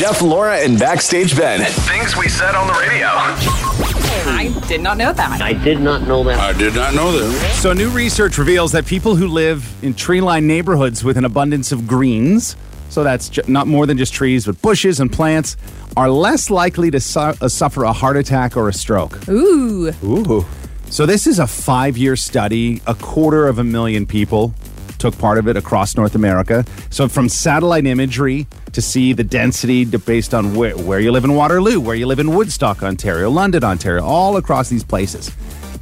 Jeff, Laura, and Backstage Ben. Things we said on the radio. I did not know that. I did not know that. I did not know that. So, new research reveals that people who live in tree lined neighborhoods with an abundance of greens, so that's ju- not more than just trees, but bushes and plants, are less likely to su- uh, suffer a heart attack or a stroke. Ooh. Ooh. So, this is a five year study. A quarter of a million people took part of it across North America. So, from satellite imagery to see the density based on where, where you live in Waterloo, where you live in Woodstock, Ontario, London, Ontario, all across these places.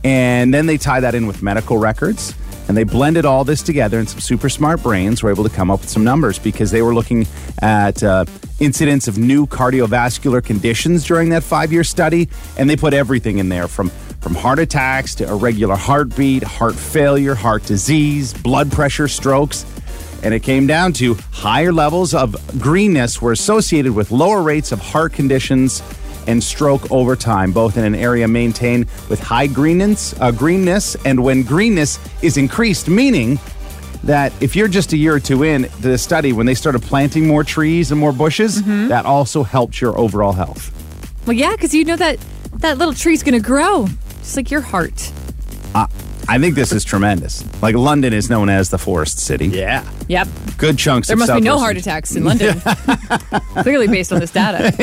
And then they tie that in with medical records. And they blended all this together, and some super smart brains were able to come up with some numbers because they were looking at uh, incidents of new cardiovascular conditions during that five year study. And they put everything in there from, from heart attacks to irregular heartbeat, heart failure, heart disease, blood pressure, strokes. And it came down to higher levels of greenness were associated with lower rates of heart conditions and stroke over time, both in an area maintained with high greenness, uh, greenness and when greenness is increased, meaning that if you're just a year or two in to the study, when they started planting more trees and more bushes, that also helped your overall health. Well, yeah, because you know that that little tree's going to grow, just like your heart. I think this is tremendous. Like London is known as the forest city. Yeah. Yep. Good chunks There of must be no Southwestern- heart attacks in London. Clearly, based on this data.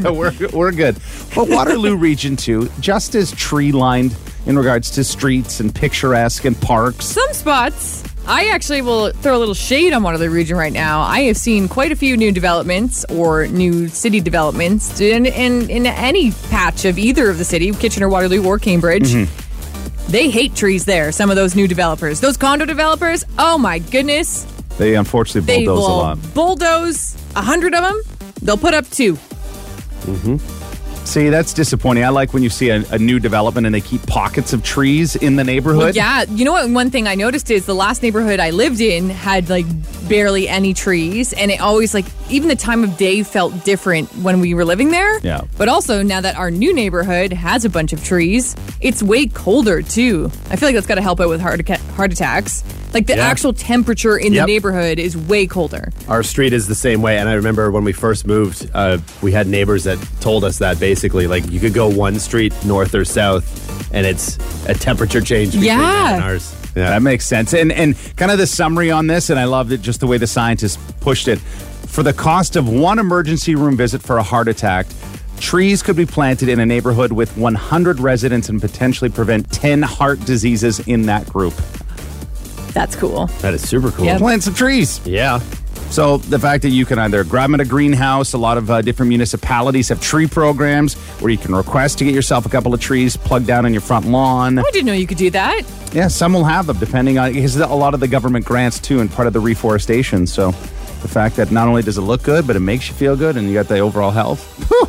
we're, we're good. But Waterloo Region 2, just as tree lined in regards to streets and picturesque and parks. Some spots. I actually will throw a little shade on Waterloo Region right now. I have seen quite a few new developments or new city developments in, in, in any patch of either of the city, Kitchener, Waterloo, or Cambridge. Mm-hmm. They hate trees there, some of those new developers. Those condo developers, oh my goodness. They unfortunately They bulldoze a lot. bulldoze a hundred of them. They'll put up two. See, that's disappointing. I like when you see a, a new development and they keep pockets of trees in the neighborhood. Yeah, you know what? One thing I noticed is the last neighborhood I lived in had like barely any trees, and it always like even the time of day felt different when we were living there. Yeah. But also now that our new neighborhood has a bunch of trees, it's way colder too. I feel like that's got to help out with heart heart attacks. Like the Yeah. actual temperature in Yep. the neighborhood is way colder. Our street is the same way, and I remember when we first moved, uh, we had neighbors that told us that basically, like you could go one street north or south, and it's a temperature change between Yeah. that and ours. Yeah, That makes sense. And and kind of the summary on this, and I loved it just the way the scientists pushed it. For the cost of one emergency room visit for a heart attack, trees could be planted in a neighborhood with 100 residents and potentially prevent 10 heart diseases in that group. That's cool. that is super cool. Yep. Plant some trees. Yeah, So the fact that you can either grab them at a greenhouse, a lot of uh, different municipalities have tree programs where you can request to get yourself a couple of trees plugged down on your front lawn. I didn't know you could do that. Yeah, some will have them depending on because a lot of the government grants too, and part of the reforestation. So the fact that not only does it look good, but it makes you feel good, and you got the overall health. Whew.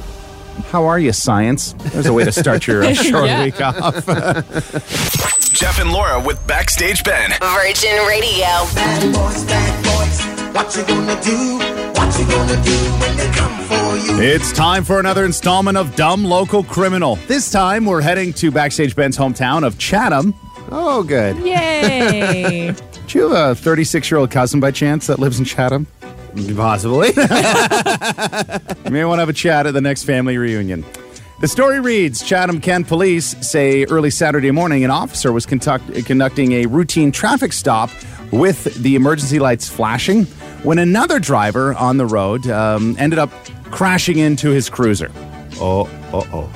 How are you, science? There's a way to start your uh, short Yeah. week off. Jeff and Laura with Backstage Ben. Virgin Radio. Bad boys, bad boys, what you gonna do? What you gonna do when they come for you? It's time for another installment of Dumb Local Criminal. This time we're heading to Backstage Ben's hometown of Chatham. Oh, good. Yay. Do you have a 36 year old cousin by chance that lives in Chatham? possibly. You may want to have a chat at the next family reunion. The story reads Chatham Kent police say early Saturday morning an officer was conduct- conducting a routine traffic stop with the emergency lights flashing when another driver on the road um, ended up crashing into his cruiser. Oh, oh, oh.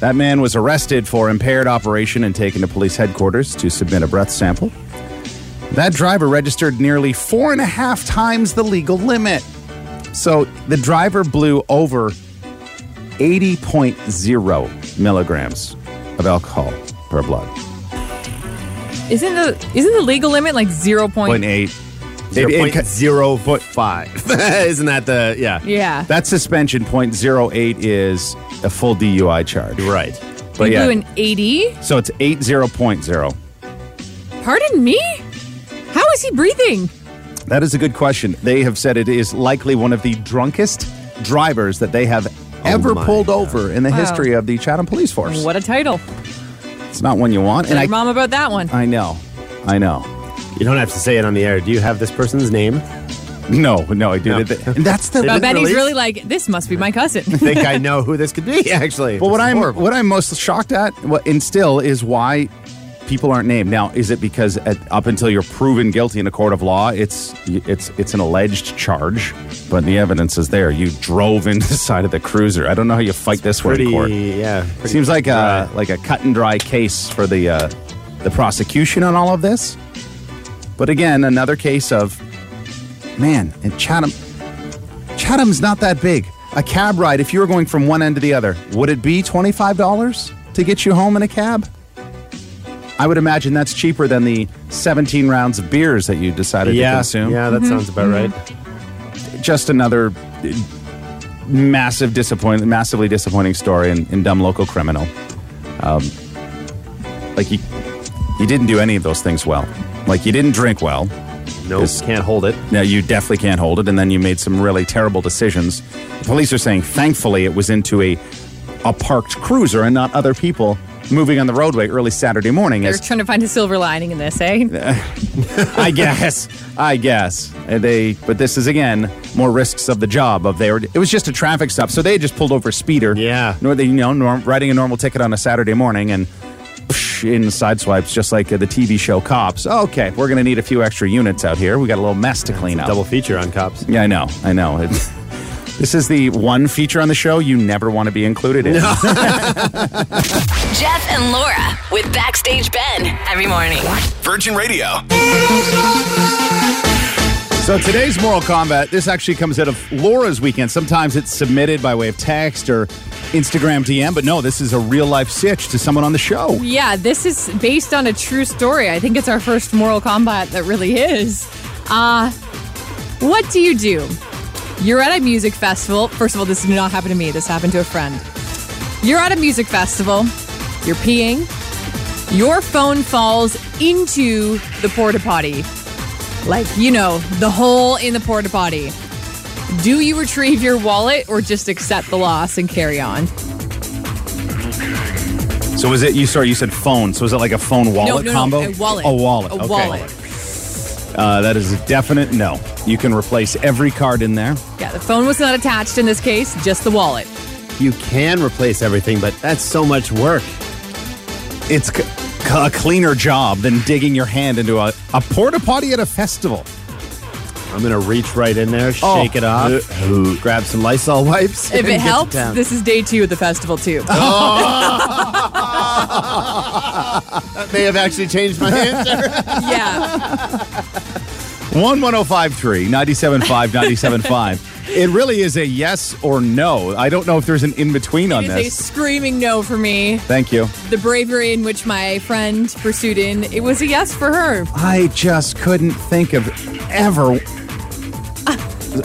That man was arrested for impaired operation and taken to police headquarters to submit a breath sample. That driver registered nearly four and a half times the legal limit. So the driver blew over 80.0 milligrams of alcohol per blood. isn't the isn't the legal limit like 0.8. Zero It- it- point zero foot five. Isn't that the yeah? Yeah. That suspension 0.08 is a full DUI charge. Right. But you yeah, blew an eighty. so it's 80.0. Pardon me? How is he breathing? That is a good question. They have said it is likely one of the drunkest drivers that they have Oh ever my pulled God. over in the Wow. history of the Chatham Police Force. What a title. It's not one you want. Tell And your I, mom about that one. I know. I know. You don't have to say it on the air. Do you have this person's name? No, no, I do. it. And that's the. But didn't Benny's release? really like, this must be my cousin. I think I know who this could be. Actually, But what This is I'm horrible. what I'm most shocked at, what and still is why people aren't named. Now, is it because at, up until you're proven guilty in a court of law, it's it's it's an alleged charge, but the evidence is there. You drove into the side of the cruiser. I don't know how you fight this one in court. yeah. pretty Seems like a like a cut and dry case for the uh, the prosecution on all of this. But again, another case of man and Chatham. Chatham's not that big. A cab ride, if you were going from one end to the other, would it be twenty five dollars to get you home in a cab? I would imagine that's cheaper than the seventeen rounds of beers that you decided to consume. yeah, that sounds about right. Just another uh, massive disappointment, massively disappointing story in, in dumb local criminal. Um, like you, you didn't do any of those things well. Like you didn't drink well. No, This- can't hold it. Now you definitely can't hold it, and then you made some really terrible decisions. The police are saying, thankfully, it was into a a parked cruiser and not other people moving on the roadway early Saturday morning. They're As trying to find a silver lining in this, eh? I guess, I guess they. But this is again more risks of the job. Of they were. It was just a traffic stop, so they just pulled over a speeder. Yeah. nor they you know norm, writing a normal ticket on a Saturday morning and. psh, In side swipes, just like uh, the TV show Cops. Okay, we're going to need a few extra units out here. We got a little mess to clean up. Double feature on cops. Yeah, I know. I know. It, this is the one feature on the show you never want to be included in. Jeff and Laura with Backstage Ben every morning. Virgin Radio. So today's Moral Combat, this actually comes out of Laura's weekend. Sometimes it's submitted by way of text or Instagram DM, but no, this is a real life sitch to someone on the show. Yeah, this is based on a true story. I think it's our first moral combat that really is. Uh, what do you do? You're at a music festival. First of all, this did not happen to me. This happened to a friend. You're at a music festival. You're peeing. Your phone falls into the porta potty. Like, you know, the hole in the porta potty. Do you retrieve your wallet or just accept the loss and carry on? So was it you? Sorry, you said phone. So was it like a phone wallet no, no, combo? a wallet. A wallet. A okay. wallet. Uh, that is a definite no. You can replace every card in there. Yeah, the phone was not attached in this case, just the wallet. You can replace everything, but that's so much work. It's c- c- a cleaner job than digging your hand into a, a porta potty at a festival. I'm gonna reach right in there, Oh. shake it off, uh, grab some Lysol wipes. If and it get helps, town. this is day two of the festival too. That may have actually changed my answer. yeah. 11053 975 975. It really is a yes or no. I don't know if there's an in between on It is a this. screaming no for me. Thank you. The bravery in which my friend pursued in, it was a yes for her. I just couldn't think of ever.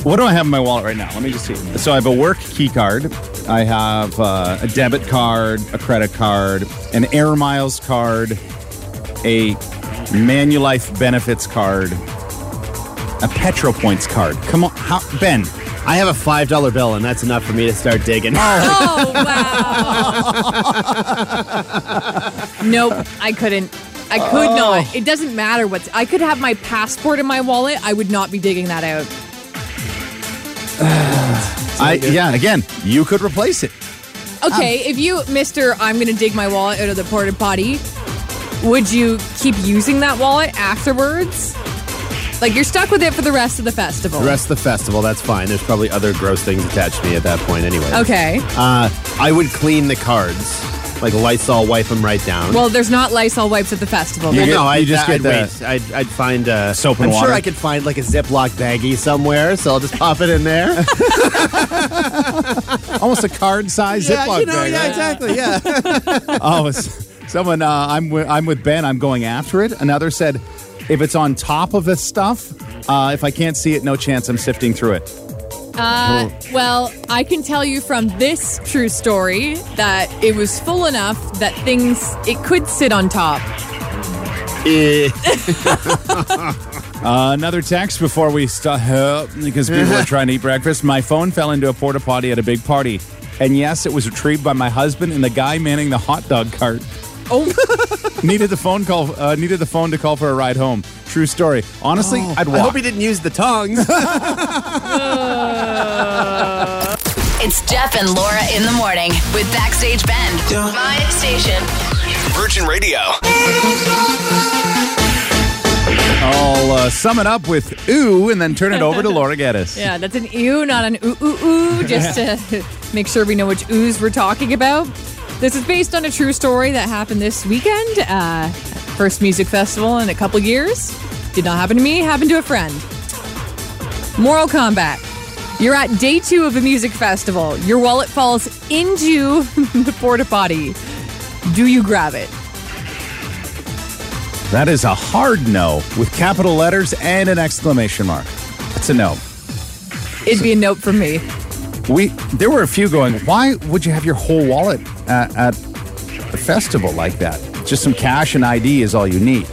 What do I have in my wallet right now? Let me just see. So I have a work key card. I have uh, a debit card, a credit card, an Air Miles card, a Manulife benefits card, a Petro Points card. Come on, how, Ben? I have a five dollar bill, and that's enough for me to start digging. Oh, wow. nope, I couldn't. I could not. Oh. It doesn't matter what's. I could have my passport in my wallet. I would not be digging that out. I yeah. Again, you could replace it. Okay, um, if you, Mister, I'm going to dig my wallet out of the porta potty, would you keep using that wallet afterwards? Like you're stuck with it for the rest of the festival. The rest of the festival, that's fine. There's probably other gross things attached to me at that point, anyway. Okay. Uh, I would clean the cards, like Lysol, wipe them right down. Well, there's not Lysol wipes at the festival. You then. get- no, I just I'd get the- wait. I'd, I'd find uh, Soap and I'm water? sure I could find like a Ziploc baggie somewhere, so I'll just pop it in there. Almost a card size Ziploc you know, bag. yeah, exactly, yeah. Oh, s- someone. Uh, I'm with, I'm with Ben. I'm going after it. Another said, if it's on top of the stuff, uh, if I can't see it, no chance. I'm sifting through it. Uh, well, I can tell you from this true story that it was full enough that things it could sit on top. Eh, Uh, another text before we start because people are trying to eat breakfast. My phone fell into a porta potty at a big party, and yes, it was retrieved by my husband and the guy manning the hot dog cart. Oh, needed the phone call. Uh, needed the phone to call for a ride home. True story. Honestly, I'd walk. I hope he didn't use the tongs. It's Jeff and Laura in the morning with Backstage Ben. My station. Virgin Radio. I'll uh, sum it up with ooh, and then turn it over to Laura Geddes. Yeah, that's an ew, not an ooh ooh ooh, just to make sure we know which oohs we're talking about. This is based on a true story that happened this weekend. Uh, first music festival in a couple years. Did not happen to me, happened to a friend. Moral combat. You're at day two of a music festival. Your wallet falls into the porta potty. Do you grab it? That is a hard no with capital letters and an exclamation mark. That's a no. It'd be a note from me. We there were a few going. Why would you have your whole wallet at, at a festival like that? Just some cash and ID is all you need.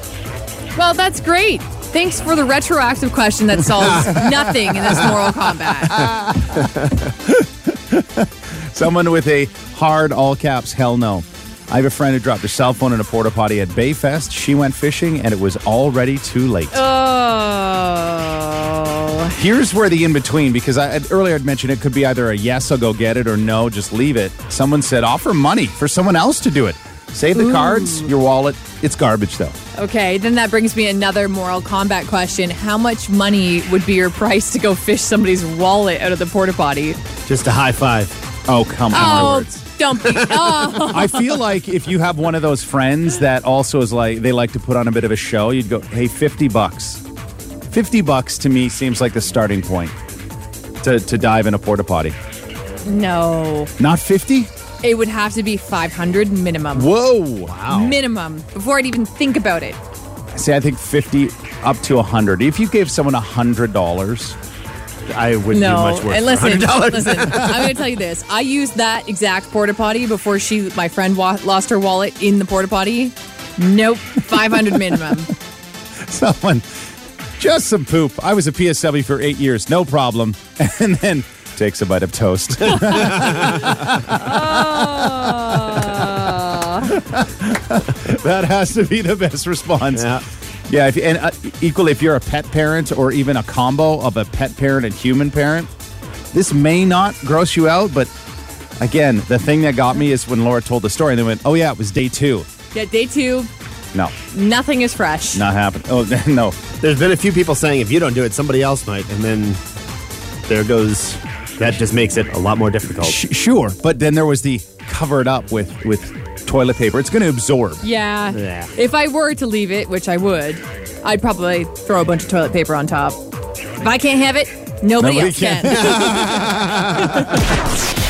Well, that's great. Thanks for the retroactive question that solves nothing in this moral combat. Someone with a hard all caps hell no. I have a friend who dropped her cell phone in a porta potty at Bayfest. She went fishing and it was already too late. Oh. Here's where the in between, because I earlier I'd mentioned it could be either a yes, I'll go get it, or no, just leave it. Someone said offer money for someone else to do it. Save the cards, your wallet. It's garbage though. Okay, then that brings me another moral combat question. How much money would be your price to go fish somebody's wallet out of the porta potty? Just a high five. Oh come on. Oh, don't be. Oh. I feel like if you have one of those friends that also is like they like to put on a bit of a show, you'd go, "Hey, 50 bucks." 50 bucks to me seems like the starting point to, to dive in a porta potty. No. Not 50? It would have to be 500 minimum. Whoa. Wow. Minimum. Before I'd even think about it. See, I think 50 up to 100. If you gave someone $100, I wouldn't No. do much worse. and listen, $100. listen. I'm going to tell you this. I used that exact porta potty before she, my friend, wa- lost her wallet in the porta potty. Nope. 500 minimum. someone, just some poop. I was a PSW for eight years, no problem. And then takes a bite of toast. that has to be the best response. Yeah. Yeah, if, and uh, equally, if you're a pet parent or even a combo of a pet parent and human parent, this may not gross you out, but again, the thing that got me is when Laura told the story and they went, oh, yeah, it was day two. Yeah, day two, No, nothing is fresh. not happening. Oh, no. There's been a few people saying if you don't do it, somebody else might, and then there goes. That just makes it a lot more difficult. Sh- sure, but then there was the cover it up with, with toilet paper. It's going to absorb. Yeah. Yeah. If I were to leave it, which I would, I'd probably throw a bunch of toilet paper on top. If I can't have it, nobody, Nobody else can. can.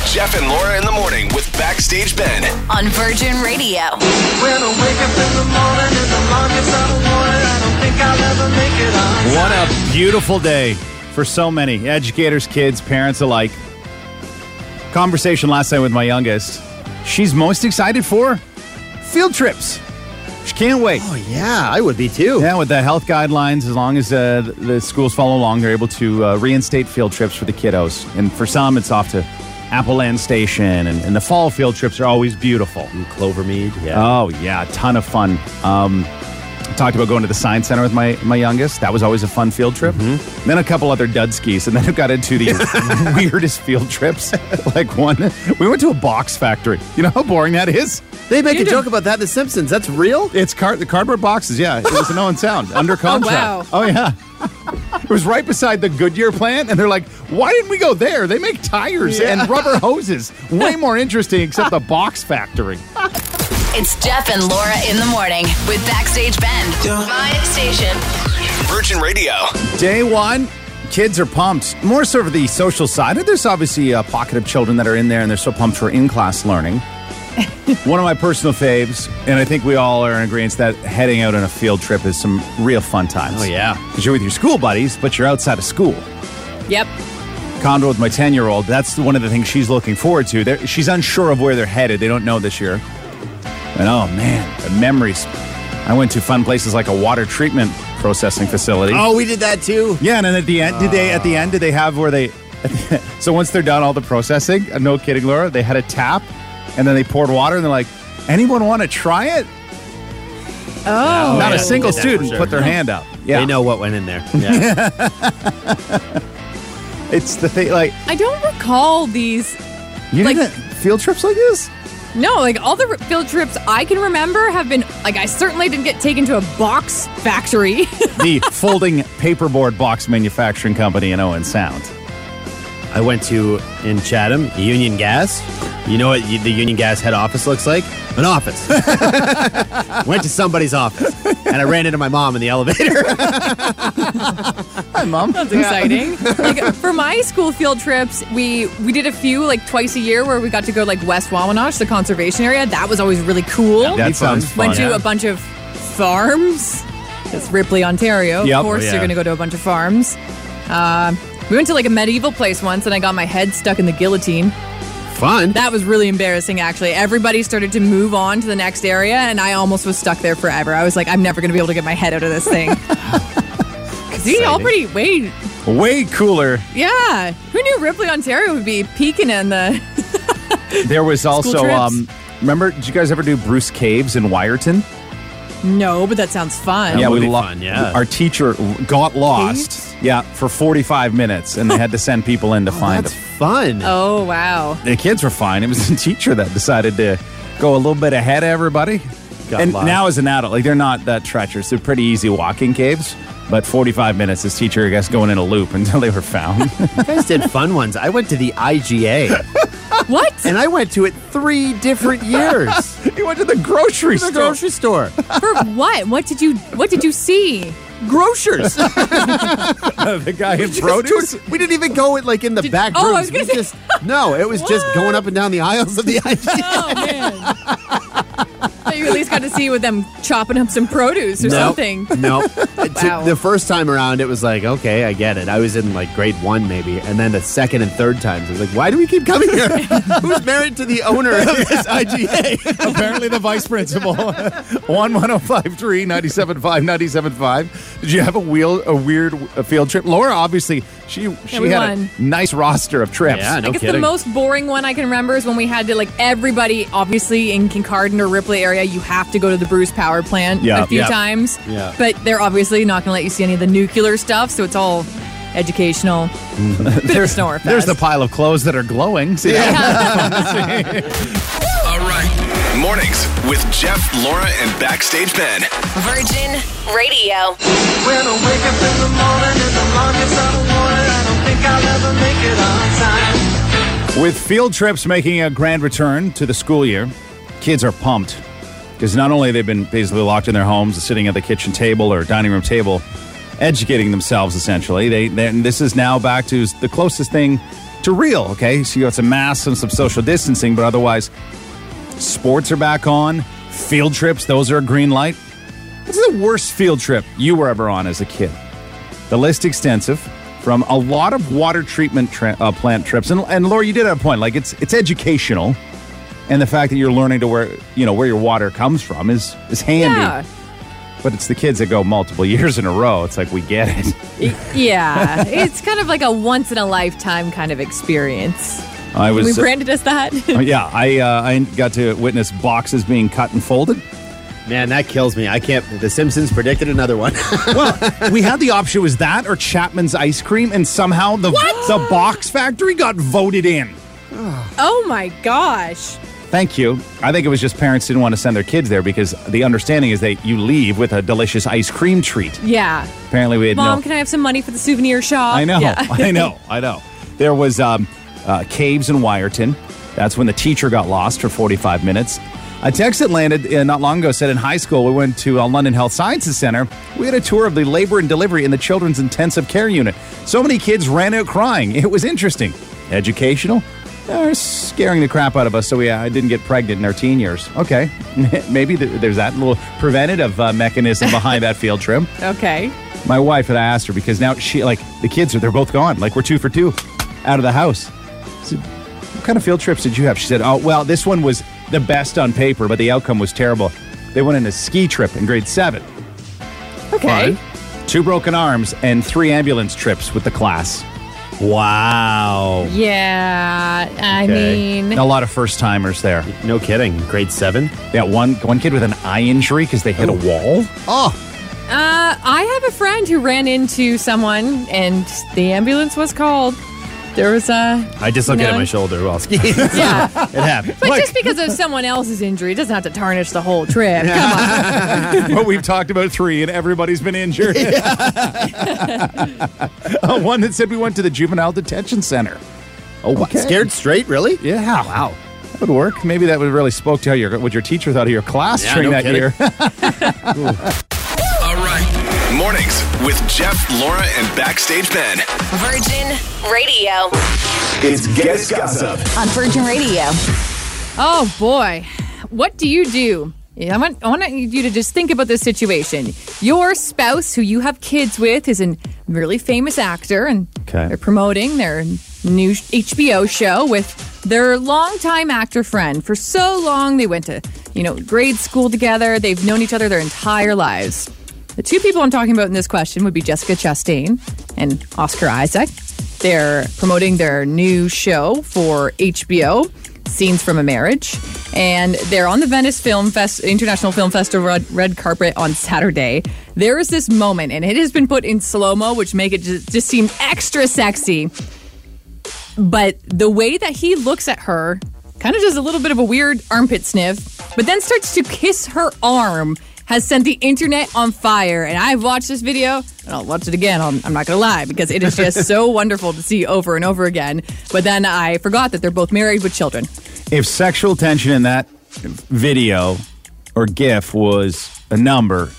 Jeff and Laura in the morning with Backstage Ben. On Virgin Radio. What a beautiful day for so many educators, kids, parents alike. Conversation last night with my youngest. She's most excited for field trips. She can't wait. Oh yeah, I would be too. Yeah, with the health guidelines, as long as uh, the- the schools follow along, they're able to uh, reinstate field trips for the kiddos. And for some, it's off to Apple Land Station, and, and the fall field trips are always beautiful. And Clovermead. Yeah. Oh yeah, a ton of fun. Um, I talked about going to the science center with my my youngest. That was always a fun field trip. Mm-hmm. Then a couple other dud skis, and then it got into the weirdest field trips. like one, we went to a box factory. You know how boring that is. they make a You do- joke about that in The Simpsons. That's real. It's car- the cardboard boxes. Yeah, it was a known sound under oh, contract. wow. Oh yeah. It was right beside the Goodyear plant, and they're like, "Why didn't we go there? They make tires and rubber hoses. Way more interesting, except the box factory." It's Jeff and Laura in the morning with Backstage Ben. My hit station. Virgin Radio. Day one, kids are pumped. More sort of the social side. There's obviously a pocket of children that are in there and they're so pumped for in class learning. One of my personal faves, and I think we all are in agreement that heading out on a field trip is some real fun times. Oh, yeah. Because you're with your school buddies, but you're outside of school. yep. Condo with my 10 year old, that's one of the things she's looking forward to. They're, she's unsure of where they're headed. They don't know this year. And oh man, the memories. I went to fun places like a water treatment processing facility. Oh, we did that too. Yeah, and then at the end, did they? At the end, did they have where they? so once they're done all the processing, uh, no kidding, Laura, they had a tap, and then they poured water, and they're like, "Anyone want to try it?" Oh. Not yeah, a single they did that for student sure. put their hand up. Yeah, They know what went in there. Yeah. it's the thing. Like I don't recall these. you Like- didn't field trips like this. No, like all the field trips I can remember have been like I certainly didn't get taken to a box factory. the folding paperboard box manufacturing company in Owen Sound. I went to in Chatham, Union Gas. You know what the Union Gas head office looks like? An office. went to somebody's office, and I ran into my mom in the elevator. Hi, mom. That's exciting. like for my school field trips, we we did a few like twice a year where we got to go like West Wawanosh, the conservation area. That was always really cool. That sounds fun. Went to yeah. a bunch of farms. It's Ripley, Ontario. Yep. Of course, Oh, yeah. you're going to go to a bunch of farms. Uh, we went to like a medieval place once, and I got my head stuck in the guillotine. Fun. That was really embarrassing, actually. Everybody started to move on to the next area, and I almost was stuck there forever. I was like, I'm never going to be able to get my head out of this thing. See, all pretty, wait, Way cooler. yeah. Who knew Ripley, Ontario would be peaking in the. There was also um. Remember, did you guys ever do Bruce Caves in Wiarton? No, but that sounds fun. Yeah, we be lo- fun, yeah. Our teacher got lost. Yeah, for 45 minutes, and they had to send people in to oh, find That's him. fun. Oh, wow. The kids were fine. It was the teacher that decided to go a little bit ahead of everybody. Got and lost. now, as an adult, like they're not that treacherous. They're pretty easy walking caves. But 45 minutes, this teacher, I guess, going in a loop until they were found. You guys did fun ones. I went to the IGA, What? and I went to it three different years. you went to the grocery the store. grocery store. For what? What did you What did you see? Grocers. the guy in produce. We didn't even go in like in the back oh, I rooms. was gonna We say- just no, it was just going up and down the aisles of the IGA. Oh, man. Thought you at least got to see with them chopping up some produce or something. No. Wow. The first time around, it was like, okay, I get it. I was in like grade one, maybe. And then the second and third times, I was like, why do we keep coming here? Who's married to the owner of this IGA? Apparently, the vice principal. 11053 975 975. Did you have a wheel a weird uh, field trip? Laura, obviously, she she we had won. a nice roster of trips. Yeah, no I guess kidding. the most boring one I can remember is when we had to like everybody, obviously in Kincardine or Ripley area, you have to go to the Bruce Power Plant Yeah. a few Yeah. times. Yeah. But they're obviously not going to let you see any of the nuclear stuff, so it's all educational. Mm. Bit of a snore fest. There's the pile of clothes that are glowing. See that? All right. Mornings with Jeff, Laura, and Backstage Ben. Virgin Radio. When I wake up in the morning and the longest I wanted, I don't think I'll ever make it on time. With field trips making a grand return to the school year, kids are pumped because not only they've been basically locked in their homes, sitting at the kitchen table or dining room table, educating themselves essentially. They, they this is now back to the closest thing to real. Okay, so you got some masks and some social distancing, but otherwise, sports are back on. Field trips, those are a green light. What's the worst field trip you were ever on as a kid? The list extensive from a lot of water treatment tra- uh, plant trips, and, and Laura, you did have a point. Like it's it's educational, and the fact that you're learning to where you know where your water comes from is is handy. Yeah. But it's the kids that go multiple years in a row. It's like we get it. Yeah. it's kind of like a once in a lifetime kind of experience. I was we was branded us that. uh, yeah. I uh, I got to witness boxes being cut and folded. Man, that kills me. I can't. The Simpsons predicted another one. Well, we had the option was that or Chapman's ice cream, and somehow the the box factory got voted in. oh my gosh. Thank you. I think it was just parents didn't want to send their kids there because the understanding is that you leave with a delicious ice cream treat. Yeah. Apparently, we had Mom, no. can I have some money for the souvenir shop? I know, Yeah. I know, I know. There was um, uh, caves in Wiarton. That's when the teacher got lost for 45 minutes. A text that landed uh, not long ago said in high school, we went to uh, London Health Sciences Center. We had a tour of the labor and delivery in the children's intensive care unit. So many kids ran out crying. It was interesting. Educational? They're scaring the crap out of us, so we uh, didn't get pregnant in our teen years. Okay, maybe th- there's that little preventative uh, mechanism behind that field trip. Okay. My wife had I asked her because now she like the kids are they're both gone. Like we're two for two out of the house. Said, what kind of field trips did you have? She said, Oh well, this one was the best on paper, but the outcome was terrible. They went on a ski trip in grade seven. Okay. Two broken arms and three ambulance trips with the class. Wow. Yeah, I Okay. mean, A lot of first timers there. No kidding. Grade seven. Yeah, one one kid with an eye injury because they hit a wall. Oh. Uh, I have a friend who ran into someone, and the ambulance was called. There was a I dislocated No. my shoulder while skiing. yeah, it happened. but just because of someone else's injury it doesn't have to tarnish the whole trip. Come on. but we've talked about three, and everybody's been injured. Uh, one that said we went to the juvenile detention center. Oh, what? Scared straight? Really? Yeah, wow, that would work. Maybe that would really spoke to how your what your teacher thought of your class Yeah, during no that kidding. year. All right. Mornings with Jeff, Laura, and Backstage Ben. Virgin Radio. It's Guest Gossip. On Virgin Radio. Oh boy, what do you do? I want, I want you to just think about this situation. Your spouse, who you have kids with, is a really famous actor, and Okay. they're promoting their new HBO show with their longtime actor friend. For so long, they went to you know grade school together. They've known each other their entire lives. The two people I'm talking about in this question would be Jessica Chastain and Oscar Isaac. They're promoting their new show for HBO, Scenes from a Marriage, and they're on the Venice Film Fest International Film Festival red, red carpet on Saturday. There is this moment, and it has been put in slow mo, which make it just, just seem extra sexy. But the way that he looks at her kind of does a little bit of a weird armpit sniff, but then starts to kiss her arm. Has sent the internet on fire, and I've watched this video, and I'll watch it again. I'm, I'm not gonna lie because it is just so wonderful to see over and over again. But then I forgot that they're both married with children. if sexual tension in that video or GIF was a number,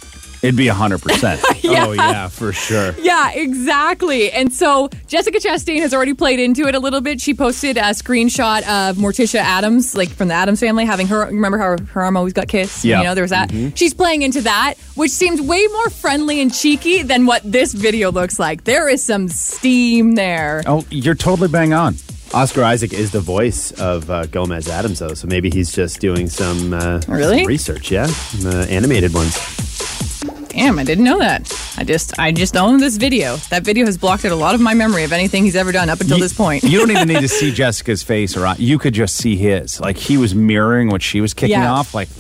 it'd be hundred percent. Yeah. Oh, yeah, for sure. Yeah, exactly. And so Jessica Chastain has already played into it a little bit. She posted a screenshot of Morticia Addams, like from the Addams family, having her. Remember how her arm always got kissed? Yeah. You know, there was that. She's playing into that, which seems way more friendly and cheeky than what this video looks like. There is some steam there. Oh, you're totally bang on. Oscar Isaac is the voice of uh, Gomez Addams, though, so maybe he's just doing some, uh, Really? some research. Yeah, uh, animated ones. Damn, I didn't know that. I just, I just own this video. That video has blocked out a lot of my memory of anything he's ever done up until this point. You don't even need to see Jessica's face or you could just see his. Like he was mirroring what she was kicking Yeah. off. Like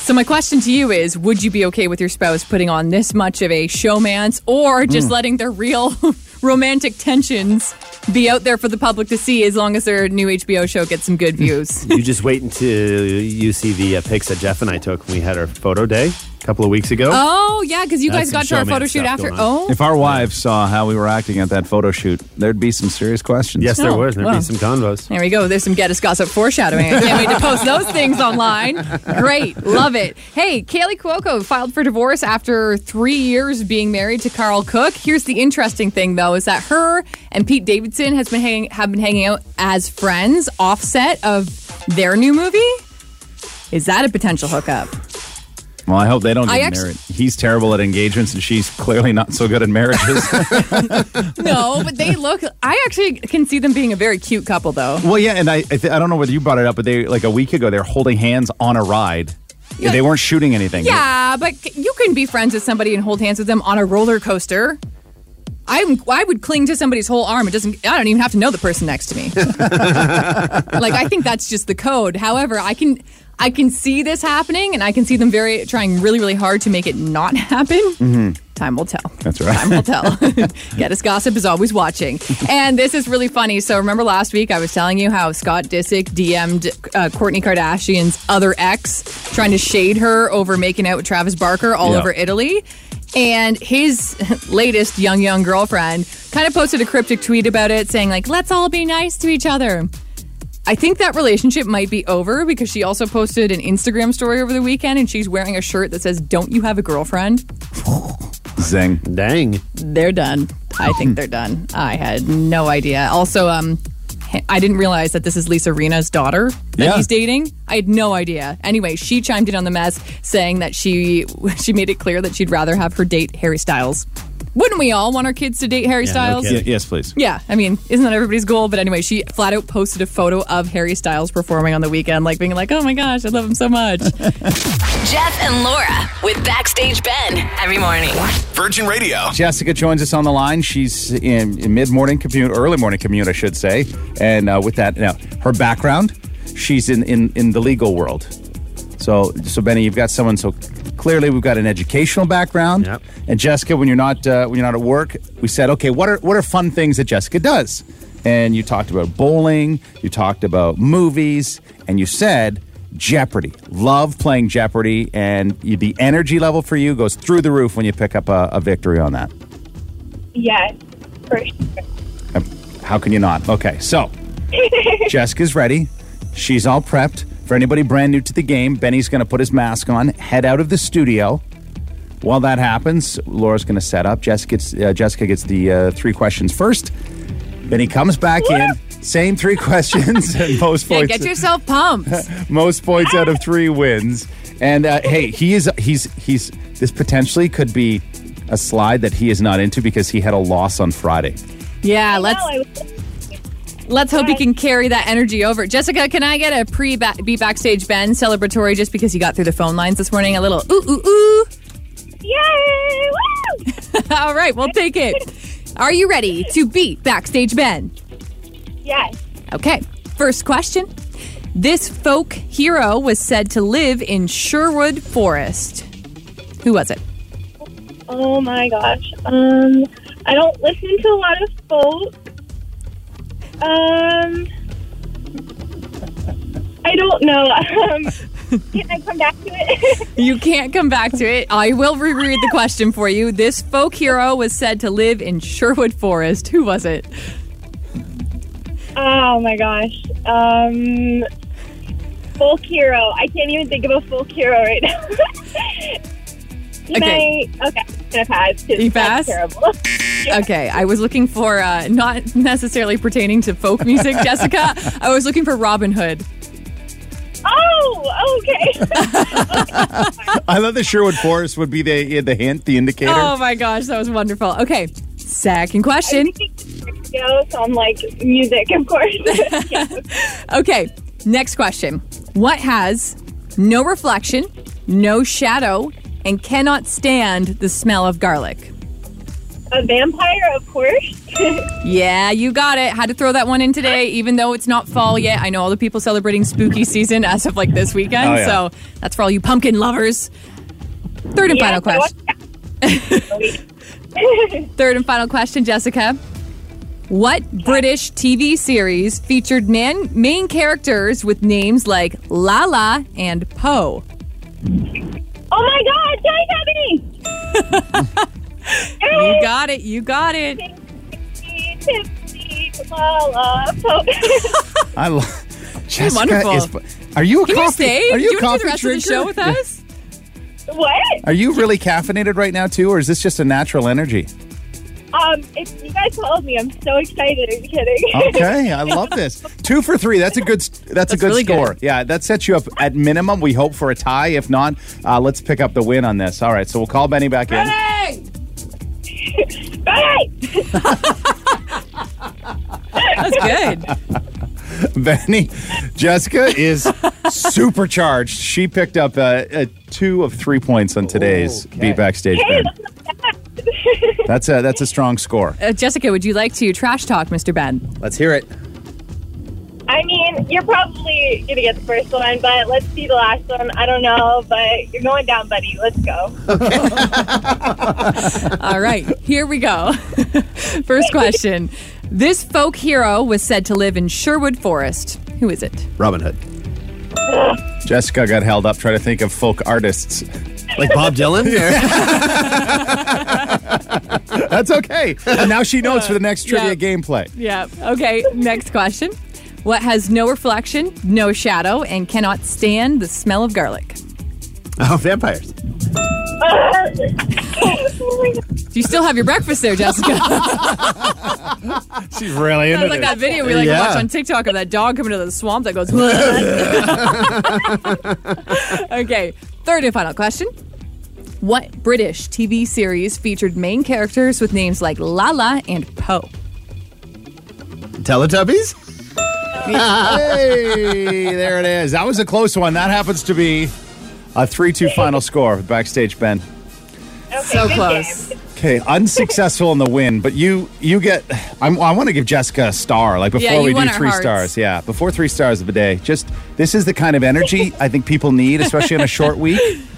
So my question to you is: Would you be okay with your spouse putting on this much of a showmance, or just Hmm. letting their real romantic tensions be out there for the public to see, as long as their new HBO show gets some good views? you just wait until you see the uh, pics that Jeff and I took when we had our photo day a couple of weeks ago. oh yeah, because you That's guys got to our showmance photo shoot after. Oh, if our wives saw how we were acting at that photo shoot, there'd be some serious questions. yes, there Oh, was. There'd well. be some convos. There we go. There's some Get Us Gossip foreshadowing. I can't wait to post those things online. Great. Love it. Hey, Kaley Cuoco filed for divorce after three years being married to Karl Cook. Here's the interesting thing, though, is that her and Pete Davidson has been hanging, have been hanging out as friends offset of their new movie. Is that a potential hookup? Well, I hope they don't get married. He's terrible at engagements, and she's clearly not so good at marriages. No, but they look. I actually can see them being a very cute couple, though. well, yeah, and I I, th- I don't know whether you brought it up, but they like a week ago they were holding hands on a ride. Yeah. They weren't shooting anything. Yeah, but you can be friends with somebody and hold hands with them on a roller coaster. I I would cling to somebody's whole arm. It doesn't. I don't even have to know the person next to me. like I think that's just the code. However, I can I can see this happening, and I can see them very trying really really hard to make it not happen. Time will tell. That's right. Time will tell. Get us gossip is always watching. And this is really funny. So remember last week I was telling you how Scott Disick DM'd uh, Kourtney Kardashian's other ex, trying to shade her over making out with Travis Barker all Yeah. over Italy. And his latest young, young girlfriend kind of posted a cryptic tweet about it saying, like, let's all be nice to each other. I think that relationship might be over because she also posted an Instagram story over the weekend and she's wearing a shirt that says, Don't you have a girlfriend? Zing. Dang. They're done. I think they're done. I had no idea. Also, um, I didn't realize that this is Lisa Rinna's daughter that Yeah. he's dating. I had no idea. Anyway, she chimed in on the mess saying that she she made it clear that she'd rather have her date Harry Styles. Wouldn't we all want our kids to date Harry no Styles? kidding. Y- yes, please. Yeah, I mean, isn't that everybody's goal? But anyway, she flat out posted a photo of Harry Styles performing on the weekend, like being like, "Oh my gosh, I love him so much." Jeff and Laura with Backstage Ben every morning. Virgin Radio. Jessica joins us on the line. She's in, in mid morning commute, early morning commute, I should say. And uh, with that, now her background, she's in, in, in the legal world. So, so Benny, you've got someone. So clearly, we've got an educational background. Yep. And Jessica, when you're not uh, when you're not at work, we said, okay, what are what are fun things that Jessica does? And you talked about bowling. You talked about movies, and you said. Jeopardy. Love playing Jeopardy, and you, the energy level for you goes through the roof when you pick up a, a victory on that. Yes, for sure. Um, How can you not? Okay, so Jessica's ready. She's all prepped. For anybody brand new to the game, Benny's going to put his mask on, head out of the studio. While that happens, Laura's going to set up. Jessica gets, uh, Jessica gets the uh, three questions first. Benny comes back in. Same three questions and most yeah, points. get yourself pumped. most points out of three wins. And uh, hey, he is he's he's this potentially could be a slide that he is not into because he had a loss on Friday. Yeah, let's I was, let's hope he can carry that energy over. Jessica, can I get a pre be backstage Ben celebratory just because you got through the phone lines this morning? A little ooh ooh ooh. yay! Woo! All right, we'll take it. Are you ready to beat backstage Ben? yes. Okay, first question. This folk hero was said to live in Sherwood Forest. Who was it? Oh my gosh. Um, I don't listen to a lot of folk. Um, I don't know. Um, can I come back to it? You can't come back to it. I will reread the question for you. This folk hero was said to live in Sherwood Forest. Who was it? oh my gosh. Um, folk hero. I can't even think of a folk hero right now. Can Okay. I? Okay, I'm gonna pass. You that's pass? Terrible. Okay, I was looking for uh, not necessarily pertaining to folk music, Jessica. I was looking for Robin Hood. Oh, okay. I love that Sherwood Forest would be the the hint, the indicator. Oh my gosh, that was wonderful. Okay, second question. Yo, so I'm like music, of course. Okay, next question. What has no reflection, no shadow, and cannot stand the smell of garlic? A vampire, of course. Yeah, you got it. Had to throw that one in today, even though it's not fall yet. I know all the people celebrating spooky season as of like this weekend. Oh, yeah. So that's for all you pumpkin lovers. Third and Yeah, final so question. Third and final question, Jessica. What British TV series featured man, main characters with names like Lala and Poe? Oh my God, Johnny Company! You got it. You got it. Tipsy, la, la, I love Jessica. wonderful. Is, are you a Can coffee? you stay? Are you you a coffee do the rest of the show with us? what? Are you really caffeinated right now too, or is this just a natural energy? Um, if you guys told me, I'm so excited. Are you kidding? Okay, I love this. Two for three. That's a good. That's, a good really score. good. Yeah, that sets you up at minimum. We hope for a tie. If not, uh, let's pick up the win on this. All right, so we'll call Benny back in. Hey! Bye! That's good. Benny, Jessica is supercharged. She picked up uh, uh, two of three points on today's Beat Backstage. Hey, Ben. that's. That's a that's a strong score. Uh, Jessica, would you like to trash talk Mr. Ben? Let's hear it. I mean, you're probably gonna get the first one, but let's see the last one. I don't know, but you're going down, buddy. Let's go. All right, here we go. First question. This folk hero was said to live in Sherwood Forest. Who is it? Robin Hood. Jessica got held up trying to think of folk artists. Like Bob Dylan? That's okay. And now she knows for the next trivia Yeah. gameplay. Yeah. Okay, next question. What has no reflection, no shadow, and cannot stand the smell of garlic? oh, vampires. oh my Do you still have your breakfast there, Jessica? She's really into Sounds like that video we like Yeah. to watch on TikTok of that dog coming to the swamp that goes. okay, third and final question. What British TV series featured main characters with names like Lala and Poe? Teletubbies? Hey, there it is. That was a close one. That happens to be a 3 2 final score with Backstage Ben. Okay, So close. game. Okay, unsuccessful in the win, but you you get. I'm, I want to give Jessica a star, like before Yeah, we do three hearts. stars. Yeah, before three stars of the day. Just this is the kind of energy I think people need, especially on a short week.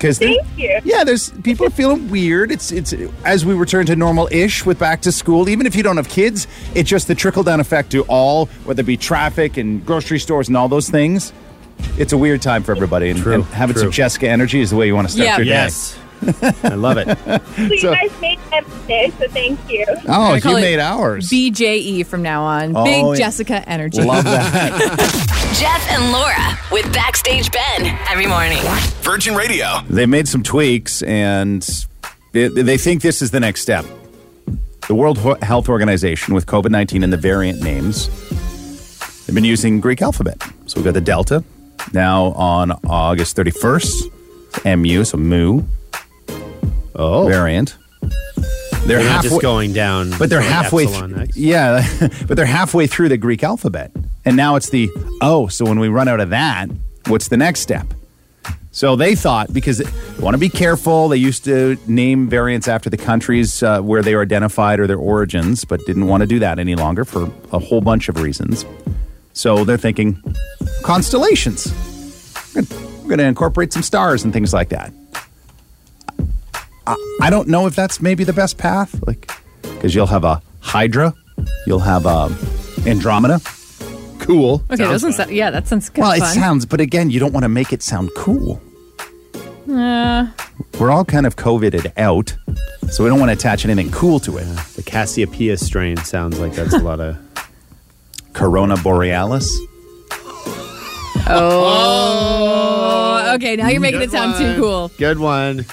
Because Thank you. yeah, there's people are feeling weird. It's it's as we return to normal ish with back to school. Even if you don't have kids, it's just the trickle down effect to all, whether it be traffic and grocery stores and all those things. It's a weird time for everybody, and, True, and having true. some Jessica energy is the way you want to start Yeah. your day. Yes. I love it. So you guys made them today, so thank you. Oh, I call you it made ours. BJE from now on. Oh, Big yeah. Jessica energy. Love that. Jeff and Laura with Backstage Ben every morning. Virgin Radio. they made some tweaks, and they, they think this is the next step. The World Health Organization, with COVID 19 and the variant names, they've been using Greek alphabet. So we've got the Delta now on August 31st, MU, so Mu Oh. variant. They're, They're not halfway, just going down. but they're like, halfway. Th- X. yeah, but they're halfway through the Greek alphabet, and now it's the oh. So when we run out of that, what's the next step? So they thought because they want to be careful. They used to name variants after the countries uh, where they were identified or their origins, but didn't want to do that any longer for a whole bunch of reasons. So they're thinking constellations. We're going to incorporate some stars and things like that. I, I don't know if that's maybe the best path, like because you'll have a Hydra, you'll have a Andromeda. Cool. Okay, Sounds doesn't sound, yeah, that sounds kind Well, of it fun. sounds, but again, you don't want to make it sound cool. Uh, We're all kind of COVIDed out, so we don't want to attach anything cool to it. The Cassiopeia strain sounds like that's a lot of. Corona Borealis. oh, okay, now you're making it sound too cool. Good one.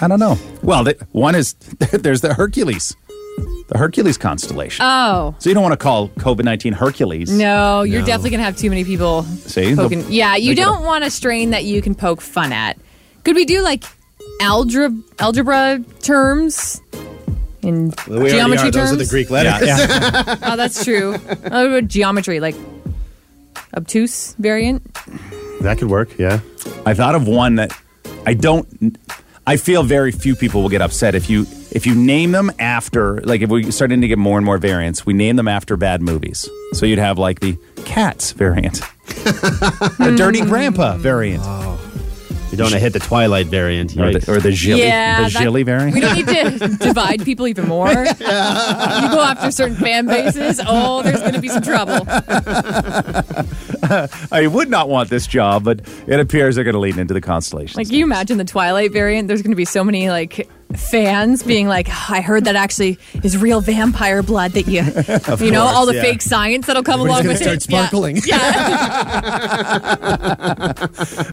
I don't know. Well, the, one is there's the Hercules, the Hercules constellation. Oh. so you don't want to call COVID nineteen Hercules. No, you're No. definitely gonna have too many people See? poking. They'll- Yeah, you they don't want a strain that you can poke fun at. Could we do like algebra algebra terms in We already geometry are. terms? Those are the Greek letters. Yeah, yeah. Oh, that's true. oh, geometry like obtuse variant. That could work. Yeah. I thought of one that I don't. I feel very few people will get upset if you if you name them after like if we starting to get more and more variants, we name them after bad movies. So you'd have like the Cats variant, the Dirty Grandpa variant, oh. You don't want to hit the Twilight variant. or the, or the Gigli, yeah, the that- Gigli variant. We don't need to divide people even more. You go after certain fan bases. Oh, there's going to be some trouble. I would not want this job, but it appears they're going to lead into the constellations. Like, can you imagine the Twilight variant? There's going to be so many like fans being like, "I heard that actually is real vampire blood that you, you know, all the yeah. fake science that'll come along with gonna it." start Yeah. sparkling. Yeah.